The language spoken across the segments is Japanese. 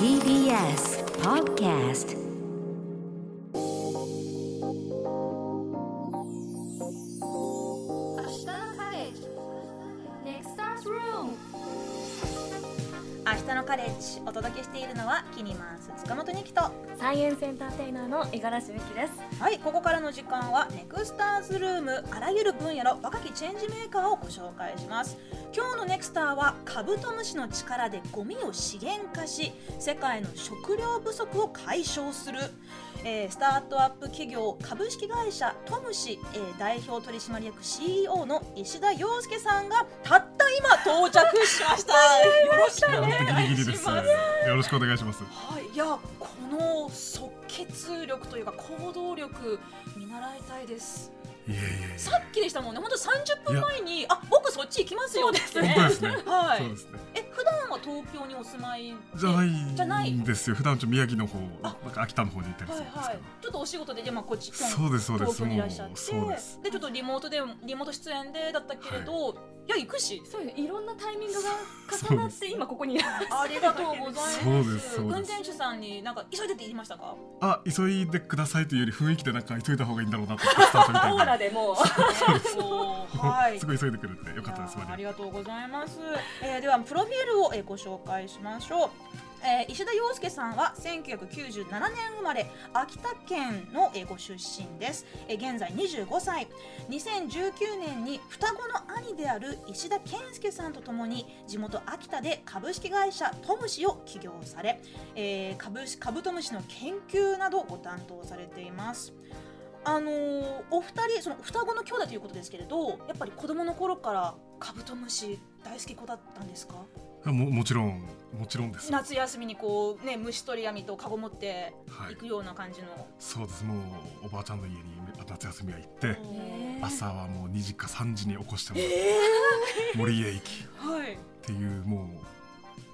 TBS Podcast ッジお届けしているのはキニマンス塚本二希とサイエンスエンターテイナーの五十嵐美希です。はいここからの時間はネクスターズルームあらゆる分野の若きチェンジメーカーをご紹介します。今日のネクスターはカブトムシの力でゴミを資源化し世界の食料不足を解消する、えースタートアップ企業株式会社トムシ、えー代表取締役 CEO の石田洋介さんがたった今到着しました よろしくお願い。しますよろしくお願いします。はい、いやこの即決力というか行動力見習いたいですいえいえいえ。さっきでしたもんね本当30分前にあ僕そっち行きますよです本当ですね。はいそうですね。東京にお住まいで？じゃないじゃない。んですよ。普段ちょっと宮城の方、秋田の方に行ったりすはいるんですけど。はいちょっとお仕事ででまあこっちそうですそうです。東京にいらっしゃって。でちょっとリモートでリモート出演でだったけれど、い、や行くし。そういろんなタイミングが重なって今ここにありがとうございます。そうですそうです。運転手さんになんか急いでって言いましたか？あ、急いでくださいというより雰囲気でなんか急いだ方がいいんだろうなってスタートみたいオーラで。でもうはい。すごい急いでくれてよかったです。ありがとうございます、えーではプロフィールを、えーご紹介しましょう。えー石田洋介さんは1997年生まれ秋田県の、えーご出身です、えー現在25歳。2019年に双子の兄である石田健介さんとともに地元秋田で株式会社トムシを起業され、えー株式カブトムシの研究などご担当されています。あのーお二人その双子の兄弟ということですけれどやっぱり子供の頃からカブトムシ大好き子だったんですか？ももちろんもちろんです。夏休みにこうね虫取り網とカゴ持ってはい。行くような感じの、そうです。もうおばあちゃんの家に夏休みは行って。朝はもう2時か3時に起こしてもらって森へ行き。っはい。ていうも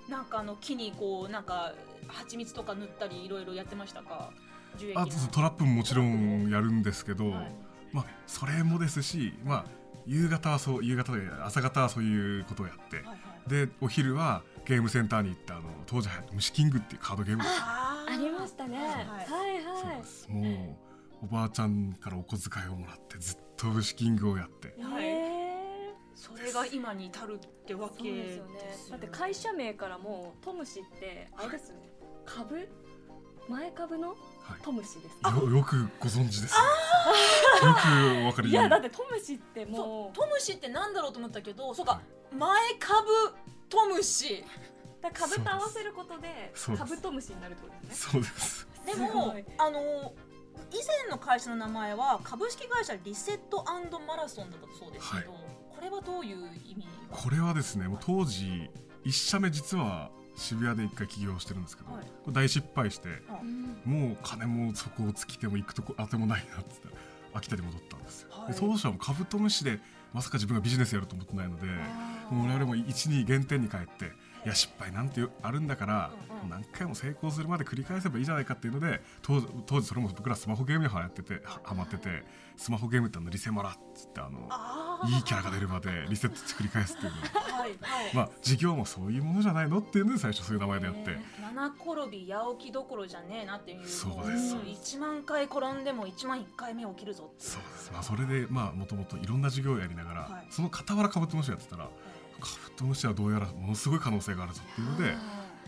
なんかあの木にこうなんか蜂蜜とか塗ったりいろいろやってましたか？あトラップももちろん。やるんですけど、はい。まあそれもですしまあ夕方はそう夕方で朝方はそういうことをやって、はいはいでお昼はゲームセンターに行ってあの当時流行った虫キングっていうカードゲーム。あー。ありましたね。はいはい。はいそうです。もうおばあちゃんからお小遣いをもらってずっと虫キングをやって。はいへそれが今に至るってわけでうですすよね。よだって会社名からもトムシってあれですよね。株？前株のはい。トムシですよ よくご存知です、ね、よくお分かりにいやだってトムシってそもううトムシってなんだろうと思ったけどそうか前株トムシ。だから株と合わせることでそうです。カブトムシになるってことですね。そうです。ですもごい。あの以前の会社の名前は株式会社リセットマラソンだったそうですけど、これはどういう意味がこれはですねもう当時一社目実は渋谷で一回起業してるんですけど、はい。これ大失敗してうんもう金もそこを尽きても行くとこあてもないなって言って秋田に戻ったんですよ、はい。で当初はもうカブトムシでまさか自分がビジネスやると思ってないのでもう我々も一に原点に帰っていや失敗なんてあるんだから、何回も成功するまで繰り返せばいいじゃないかっていうので当時当時それも僕らスマホゲームにはやっててはハマっててスマホゲームってあのリセマラっつってあのいいキャラが出るまでリセットして繰り返すっていうのはいはい、まあ事業もそういうものじゃないのっていうので最初そういう名前でやって、ね七転び八起きどころじゃねえなっていう。そうですも1万回転んでも1万1回目起きるぞっていそうです。まあそれでまあもともといろんな事業をやりながら、はい。その傍らカブトムシをやってたらカブトムシはどうやらものすごい可能性があるぞっていうので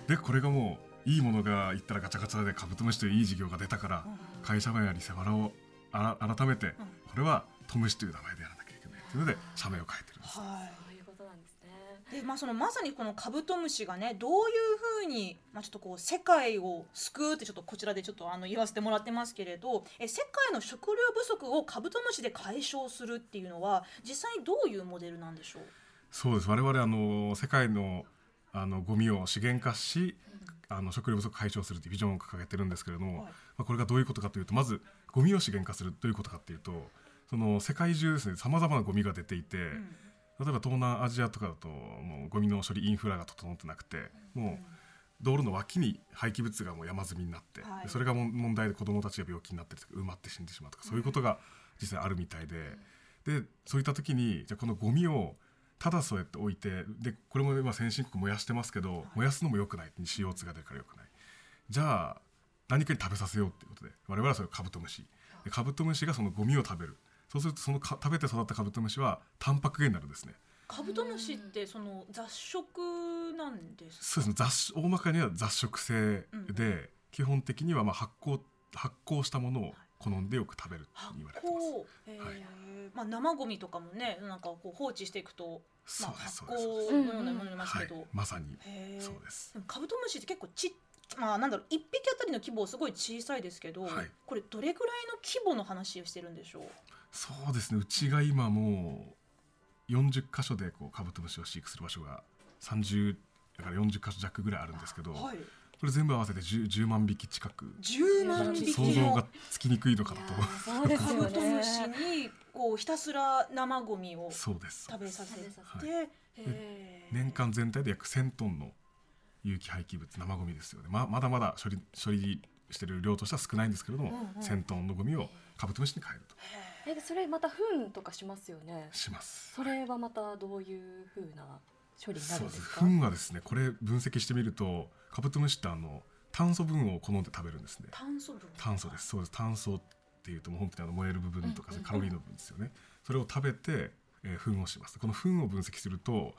でこれがもういいものがいったらガチャガチャでカブトムシといういい事業が出たから、会社名やリセマラをあら改めて、これはトムシという名前でやらなきゃいけないというので社名を変えてるんです。はそういうことなんですね。い、でまあそのまさにこのカブトムシがねどういうふうに、まあ、ちょっとこう世界を救うってちょっとこちらでちょっとあの言わせてもらってますけれどえ世界の食料不足をカブトムシで解消するっていうのは実際にどういうモデルなんでしょう？そうです。我々あの世界のあのゴミを資源化し、あの食料不足解消するというビジョンを掲げてるんですけれども、はい。まあ、これがどういうことかというとまずゴミを資源化するどういうことかというとその世界中ですねさまざまなゴミが出ていて、例えば東南アジアとかだともうゴミの処理インフラが整ってなくてもう道路の脇に廃棄物がもう山積みになって、はい。でそれが問題で子どもたちが病気になったりとか埋まって死んでしまうとかそういうことが実際あるみたいででそういった時にじゃあこのゴミをただそうやって置いてでこれも今先進国燃やしてますけど、燃やすのも良くない。CO2 が出るから良くない。じゃあ何かに食べさせようっていうことで。我々はそれをカブトムシ。でカブトムシがそのゴミを食べる。そうするとそのか食べて育ったカブトムシはタンパク源になるんですね。カブトムシってその雑食なんですか？そうですね。雑食大まかには雑食性で、うん。基本的にはまあ発酵発酵したものを好んでよく食べるって発言われてます。はい。まあ、生ゴミとかもねなんかこう放置していくと、まあ、発酵のようなものになりますはい。けど、まさにそうです。でもカブトムシって結構ちまあなんだろう一匹あたりの規模すごい小さいですけど、はい。これどれぐらいの規模の話をしてるんでしょう？そうですね。うちが今もう40箇所でこうカブトムシを飼育する場所が30だから40箇所弱ぐらいあるんですけど、はいこれ全部合わせて 10, 10万匹近く。10万匹想像のがつきにくいのかなと。いやーそうですカよブトムシね にこうひたすら生ゴミをそうです。食べさせて、食べさせてへー。年間全体で約1000トンの有機廃棄物生ゴミですよね。ままだまだ処理処理してる量としては少ないんですけれども、うんうん。1000トンのゴミをカブトムシに変えると。えでそれまた糞とかしますよね。します。それはまたどういう風な処理になそうでするんですか糞はですねこれ分析してみるとカブトムシってあの炭素分を好んで食べるんですね。炭素分？炭素です。そうです。炭素っていうともう本当にあの燃える部分とか、うんうんカロリーの部分ですよね。それを食べて、えー、糞をします。この糞を分析すると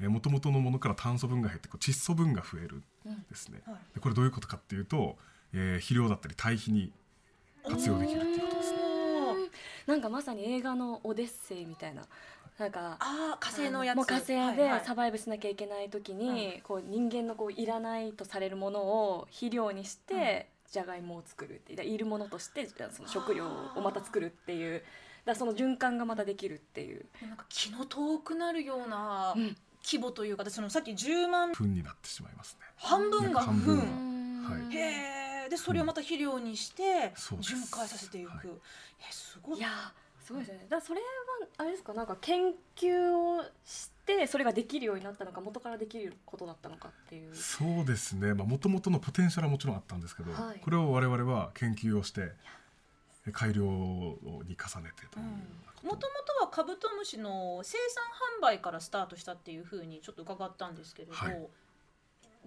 もともとのものから炭素分が減ってこう窒素分が増えるんうんですね、はい。でこれどういうことかっていうと、えー肥料だったり堆肥に活用できるっていうことですね。なんかまさに映画の「オデッセイ」みたいななんかああ火星のやつ。もう火星はいはい。でサバイブしなきゃいけない時に、こう人間のこういらないとされるものを肥料にして、じゃがいもを作るっているものとしてじゃあその食料をまた作るっていうだその循環がまたできるっていう、なんか気の遠くなるようなうん。規模というか、そのさっき10万糞になってしまいますね。半分が半分。はい。へえでそれをまた肥料にしてそうです。巡回させていく、はい。えすごい。いやーすごいですよね。だそれはあれですか？なんか研究をしてそれができるようになったのか元からできることだったのかっていう。そうですね。もともとのポテンシャルはもちろんあったんですけど、はい。これを我々は研究をしてえ改良に重ねてというもと。もとはカブトムシの生産販売からスタートしたっていうふうにちょっと伺ったんですけれど、はい。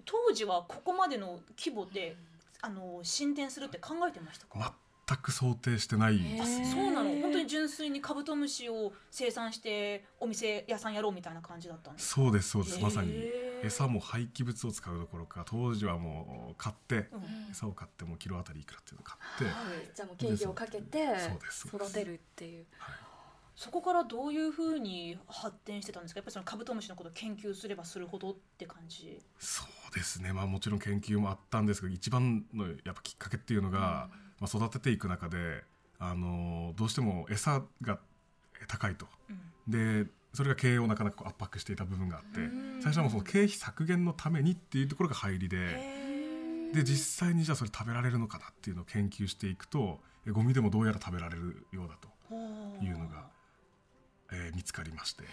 当時はここまでの規模であの進展するって考えてましたか、全く想定してない。ですねそうなの？本当に純粋にカブトムシを生産してお店屋さんやろうみたいな感じだったんですそうですそうです。まさに。餌も廃棄物を使うどころか当時はもう買ってうん。餌を買ってもうキロあたりいくらっていうのを買って、はい。じゃあもう経費をかけて育てるっていう。そこからどういうふうに発展してたんですか？やっぱりそのカブトムシのことを研究すればするほどって感じ。そうですね。まあもちろん研究もあったんですけど一番のやっぱきっかけっていうのが、まあ、育てていく中であのどうしても餌が高いと。うん。でそれが経営をなかなか圧迫していた部分があってうん。最初はもうその経費削減のためにっていうところが入りでへで実際にじゃあそれ食べられるのかなっていうのを研究していくとえゴミでもどうやら食べられるようだというのが、えー見つかりまして。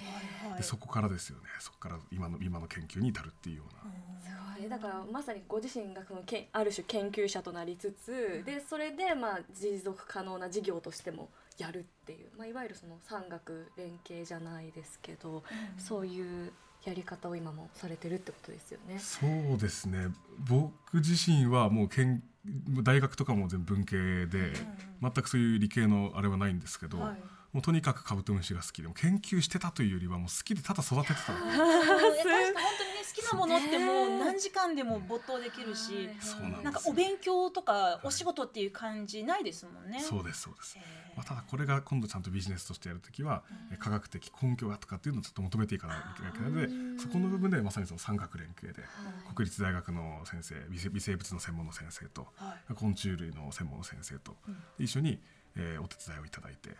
でそこからですよね。そこから今の今の研究に至るっていうような。すごい。だからまさにご自身がそのけある種研究者となりつつでそれでまあ持続可能な事業としてもやるっていう、まあ、いわゆるその産学連携じゃないですけど、そういうやり方を今もされてるってことですよね。そうですね。僕自身はもう研大学とかも全部文系で全くそういう理系のあれはないんですけど、はいもうとにかくカブトムシが好きでも研究してたというよりはもう好きでただ育ててた。本当にね好きなものってもう何時間でも没頭できるしなんかお勉強とかお仕事っていう感じないですもんね。そうですそうです。まあ、ただこれが今度ちゃんとビジネスとしてやるときは、え科学的根拠がとかっていうのをちょっと求めていかないといけないのでそこの部分でまさにその産学連携で国立大学の先生微生微生物の専門の先生とはい。昆虫類の専門の先生と一緒に、えーお手伝いをいただいて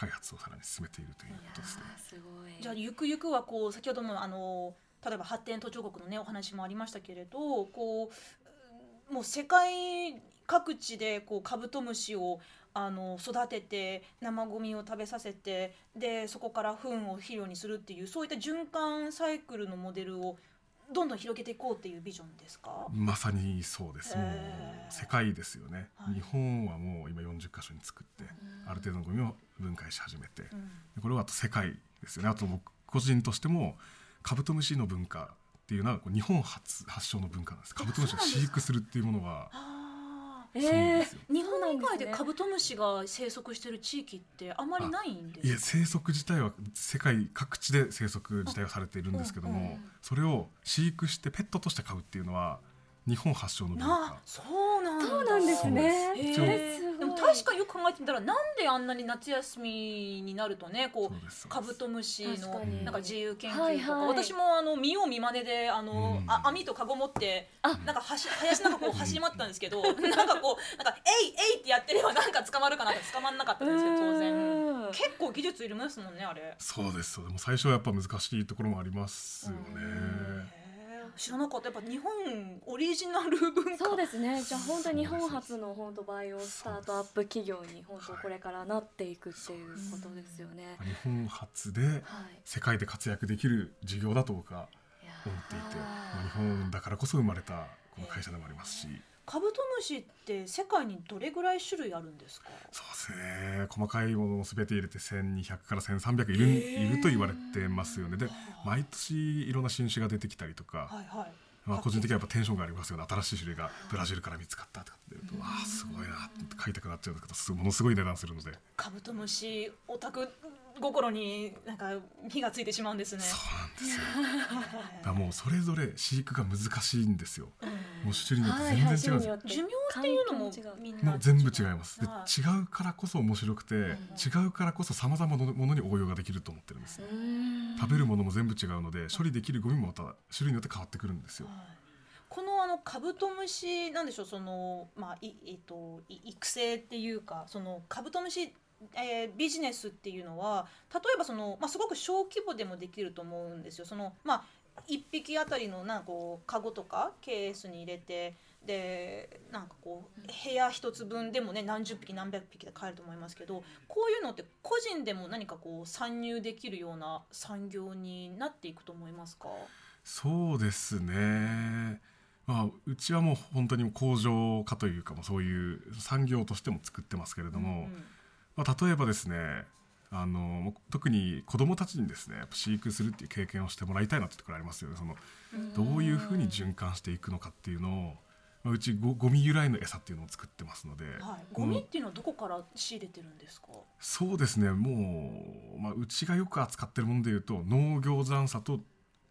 開発をさらに進めているということですね。すごいじゃあゆくゆくはこう先ほどもあの例えば発展途上国のねお話もありましたけれどこうもう世界各地でこうカブトムシをあの育てて生ゴミを食べさせてでそこから糞を肥料にするっていうそういった循環サイクルのモデルをどんどん広げていこうっていうビジョンですか？まさにそうです。もう世界ですよね、はい。日本はもう今40カ所に作って、ある程度のゴミを分解し始めて、これはあと世界ですよね。あと僕個人としてもカブトムシの文化っていうのは日本初発祥の文化なんです。カブトムシを飼育するっていうものはあえそうなんーですよ。ー日本以外でカブトムシが生息してる地域ってあまりないんですいえ生息自体は世界各地で生息自体はされているんですけども、それを飼育してペットとして飼うっていうのは日本発祥の文な化そうなんだ。そうなんですね。でも確かによく考えてみたらなんであんなに夏休みになるとねこそうカブトムシ確のなんか自由研究とか、はいはい。私もあの見よう見まねであの、うん。あ網とカゴ持ってあ。なんか走林の中こう走り回ってたんですけど なんかこうなんか「えいえい!」ってやってればなんか捕まるかなって捕まんなかったんですけど当然。うん。結構技術いりますもんねあれ。そうですそうでも最初はやっぱ難しいところもありますよね、知らなかった。やっぱ日本オリジナル文化。そうですね。じゃあ本当に日本初の本当バイオスタートアップ企業に本当これからなっていくっていうことですよね。日本初ではい。世界で活躍できる事業だと僕は思っていて、まあ、日本だからこそ生まれたこの会社でもありますし、カブトムシって世界にどれぐらい種類あるんですか？そうですね。細かいものを全て入れて1200から1300いる,、いると言われてますよね。で毎年いろんな新種が出てきたりとか、はいはい。まあ、個人的にはやっぱテンションがありますよね。新しい種類がブラジルから見つかったとかって言うと、わあすごいなって買いたくなっちゃうんですけどすものすごい値段するので、カブトムシオタク心になんか火がついてしまうんですね。そうなんですよ。だもうそれぞれ飼育が難しいんですよ。もう種類によって全然違うんですよ、寿命っていうのもみんなもう全部違います。違う。からこそ面白くて、違うからこそさまざまなものに応用ができると思ってるんですね、うん。食べるものも全部違うので処理できるゴミもまた種類によって変わってくるんですよ。このあのカブトムシなんでしょうそのまあいえっとい育成っていうかそのカブトムシえービジネスっていうのは例えばその、まあ、すごく小規模でもできると思うんですよ。そのまあ1匹あたりのなんかこうカゴとかケースに入れてでなんかこう部屋一つ分でもね何十匹何百匹で買えると思いますけどこういうのって個人でも何かこう参入できるような産業になっていくと思いますか？そうですね。まあ、うちはもう本当に工場化というかもうそういう産業としても作ってますけれども、うんまあ、例えばですねあの特に子どもたちにですね飼育するっていう経験をしてもらいたいなってところありますよね。そのどういうふうに循環していくのかっていうのを、まあ、うちゴゴミ由来の餌っていうのを作ってますので、はい、ゴミっていうのはどこから仕入れてるんですか？そうですね。もう、まあ、うちがよく扱ってるものでいうと農業残渣と、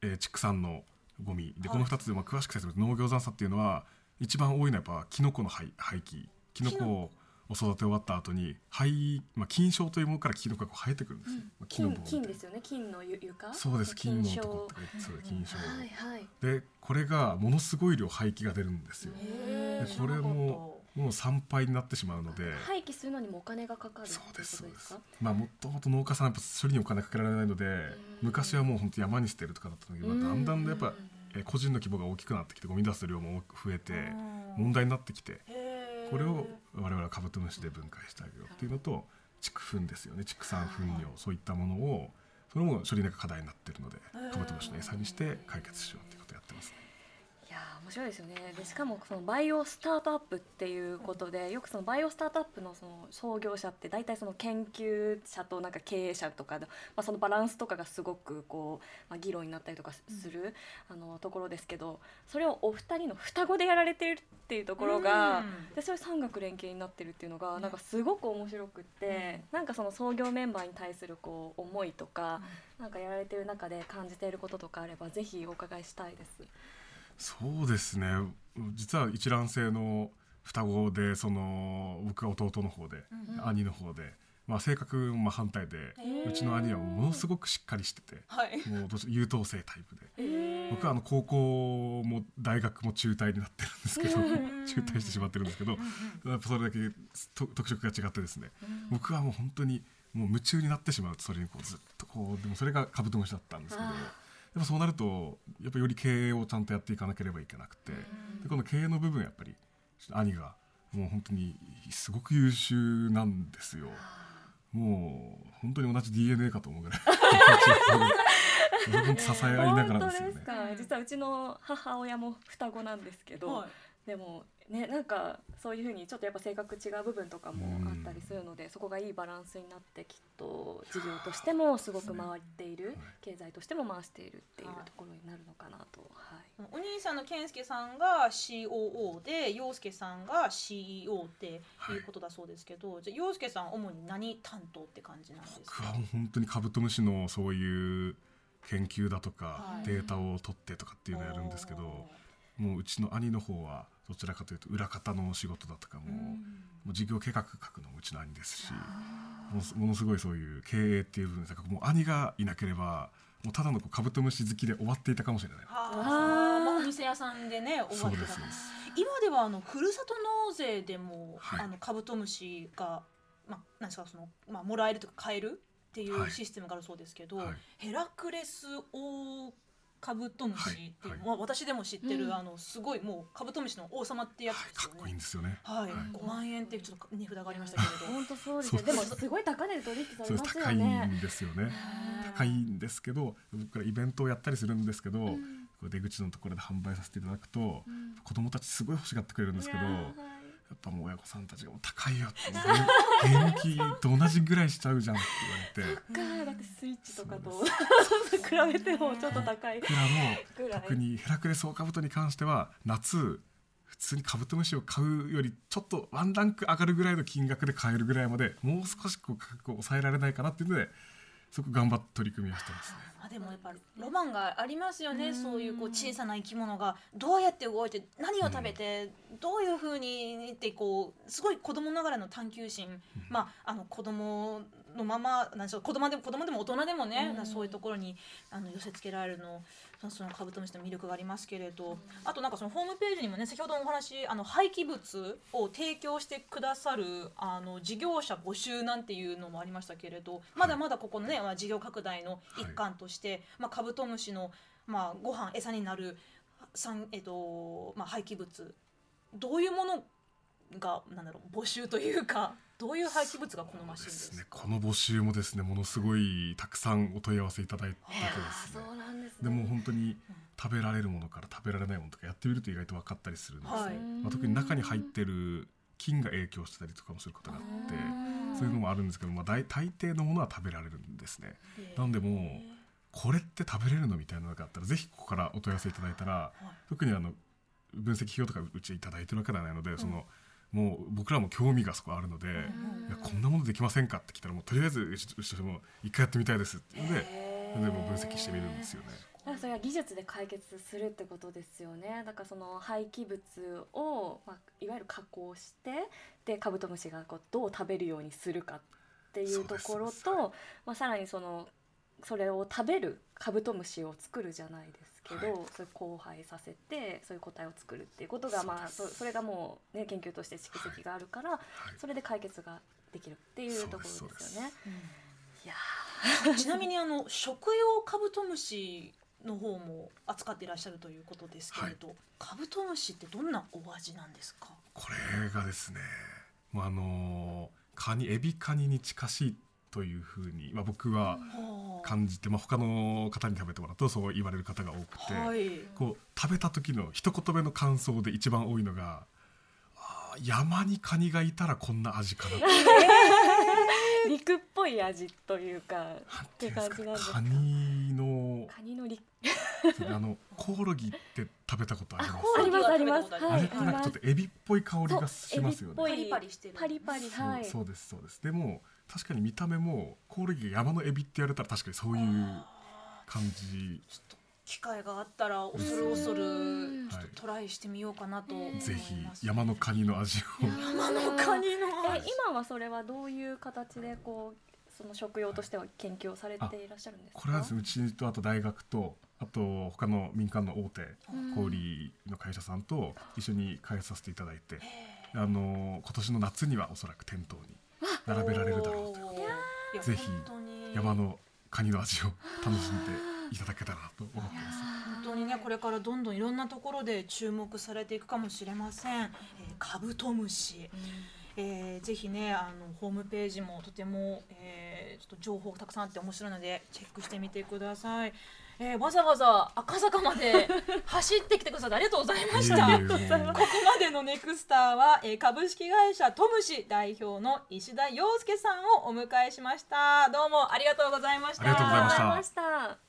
えー畜産のゴミ。で、はい。この2つでまあ詳しく説明すると農業残渣っていうのは一番多いのはやっぱキノコの廃廃棄。キノコを育て終わった後に廃、まあ、菌床というものからキノコが生えてくるんですね、まあ木の棒みたいな金金ですよね。金のゆ床。そうです。金のとこ金ってそうです。金床、はいはい。でこれがものすごい量廃棄が出るんですよ。でこれももう参拝になってしまうので。廃棄するのにもお金がかかるそうですそうです。かまあもともと農家さんはやっぱ処理にお金かけられないので昔はもう本当山に捨てるとかだったんだけどうん。だんだんやっぱえー個人の規模が大きくなってきてゴミ出す量も増えて問題になってきてこれを我々はカブトムシで分解してあげようっていうのと畜糞ですよね。畜産糞尿そういったものをそれも処理が課題になっているのでカブトムシの餌にして解決しようっていうことをやってますね。面白いですよね。でしかもそのバイオスタートアップっていうことでよくそのバイオスタートアップのその創業者って大体その研究者となんか経営者とかで、まあ、そのバランスとかがすごくこう、まあ、議論になったりとかする、あのところですけどそれをお二人の双子でやられてるっていうところが、でそれ産学連携になってるっていうのがなんかすごく面白くって、なんかその創業メンバーに対するこう思いとか、なんかやられてる中で感じていることとかあればぜひお伺いしたいです。そうですね。実は一卵性の双子でその僕が弟の方で、兄の方で、まあ、性格も真反対でうちの兄はものすごくしっかりしててはい。もう優等生タイプでえー。僕はあの高校も大学も中退になってるんですけど中退してしまってるんですけどやっぱそれだけと特色が違ってですね僕はもう本当にもう夢中になってしまうそれにこうずっとこうでもそれがカブトムシだったんですけどやっぱそうなるとやっぱより経営をちゃんとやっていかなければいけなくてでこの経営の部分やっぱり兄がもう本当にすごく優秀なんですよ。もう本当に同じ DNA かと思うぐらい 本当支え合いながらですよね本当です。か、実はうちの母親も双子なんですけど、はいでもねなんかそういうふうにちょっとやっぱ性格違う部分とかもあったりするので、そこがいいバランスになってきっと事業としてもすごく回っている、経済としても回しているっていうところになるのかなと、はい、お兄さんの健介さんが COO で陽介さんが CEO っていうことだそうですけど、じゃあ陽介さん主に何担当って感じなんですか？僕はもう本当にカブトムシのそういう研究だとか、はい。データを取ってとかっていうのをやるんですけどもううちの兄の方はどちらかというと裏方の仕事だとかも,、もう事業計画書くのもうちの兄ですしもうものすごいそういう経営っていう部分でもう兄がいなければもうただのこうカブトムシ好きで終わっていたかもしれない。はあー。あ、まあ、お店屋さんでね終わってた今ではあのふるさと納税でも、はい。あのカブトムシが、まあ、なんですかその、まあ、もらえるとか買えるっていうはい。システムがあるそうですけど、はい。ヘラクレスオオカブトムシっていう、はいはい。まあ、私でも知ってる、うん。あのすごいもうカブトムシの王様ってやつはい、ですよね。かっこいいん。ですよね。はい、はい。5万円っていうちょっと値札がありましたけれど。本当そうですよ。でもすごい高値で取引されます高いよね。んですよね。高いんですけど僕らイベントをやったりするんですけど、こう出口のところで販売させていただくと、子供たちすごい欲しがってくれるんですけど、いやっぱもう親御さんたちがもう高いよって現金と同じぐらいしちゃうじゃんって言われて。かだってスイッチとかと比べてもちょっと高い。僕らもぐらい特にヘラクレスオオカブトに関しては夏普通にカブトムシを買うよりちょっとワンランク上がるぐらいの金額で買えるぐらいまでもう少しこう価格を抑えられないかなっていうのでそこ頑張って取り組みをしてますね。まあでもやっぱりロマンがありますよね、そういうこう小さな生き物が。どうやって動いて何を食べて、どういうふうにってこうすごい子供ながらの探求心、まああの子供のままなんでしょう子供でも子供でも大人でもね、うん。そういうところにあの寄せ付けられるのそのカブトムシの魅力がありますけれど、あとなんかそのホームページにもね先ほどお話あの廃棄物を提供してくださるあの事業者募集なんていうのもありましたけれど。まだまだここのね、まあ、事業拡大の一環として、まあ、カブトムシの、まあ、ご飯餌になる産、えっとまあ、廃棄物。どういうものがなんだろう募集というかどういう廃棄物が好ましいんですね、かこの募集もですねものすごいたくさんお問い合わせいただいてですね。そうなんですね。でも本当に食べられるものから食べられないものとかやってみると意外と分かったりするんです、はい。まあ、特に中に入ってる菌が影響してたりとかもすることがあってそういうのもあるんですけど、まあ、大大抵のものは食べられるんですね。なんでもうこれって食べれるのみたいなのがあったらぜひここからお問い合わせいただいたら特にあの分析費用とかうちいただいてるわけではないので、そのもう僕らも興味がそこあるので、いやこんなものできませんかって来たらもうとりあえずうちとしても一回やってみたいですっていうのでそれでもう分析してみるんですよね。だからそれは技術で解決するってことですよね。だからその廃棄物を、まあ、いわゆる加工してでカブトムシがこうどう食べるようにするかっていうところと、まあ、さらにそのそれを食べるカブトムシを作るじゃないですけど、はい。それ交配させてそういう個体を作るっていうことがまあそそれがもう、ね、研究として蓄積があるから、はい。それで解決ができるっていうところですよね。いや ちなみにあの食用カブトムシの方も扱っていらっしゃるということですけれど、カブトムシってどんなお味なんですか？これがですねもうあのカニエビカニに近しいというふうに、まあ、僕は感じて、まあ、他の方に食べてもらうとそう言われる方が多くて、はい。こう食べた時の一言目の感想で一番多いのが「あー山にカニがいたらこんな味かな」ー陸っぽい味というかって感じなんですか？カニのカニの陸 あのコオロギって食べたことあります？あります。あります。あれってなんかちょっとエビっぽい香りがしますよね。パリパリしてるパリパリはい。そうそうですそうです。でも確かに見た目もコオロギが山のエビって言われたら確かにそういう感じ。機会があったら恐る恐るうん。ちょっとトライしてみようかなと思います、ぜひ山のカニの味を。山のカニのえ今はそれはどういう形でこうその食用としては研究をされていらっしゃるんですか？これはですねうちとあと大学とあと他の民間の大手うん。小売の会社さんと一緒に開発させていただいてあの今年の夏にはおそらく店頭に並べられるだろうということでぜひ山のカニの味を楽しんでいただけたらなと思ってます。本当にねこれからどんどんいろんなところで注目されていくかもしれません、えーカブトムシ、えーぜひねあのホームページもとても、えーちょっと情報たくさんあって面白いのでチェックしてみてください、えーわざわざ赤坂まで 走ってきてくださってありがとうございました。ここまでのネクスターは、えー株式会社トムシ代表の石田洋介さんをお迎えしました。どうも。ありがとうございましたありがとうございました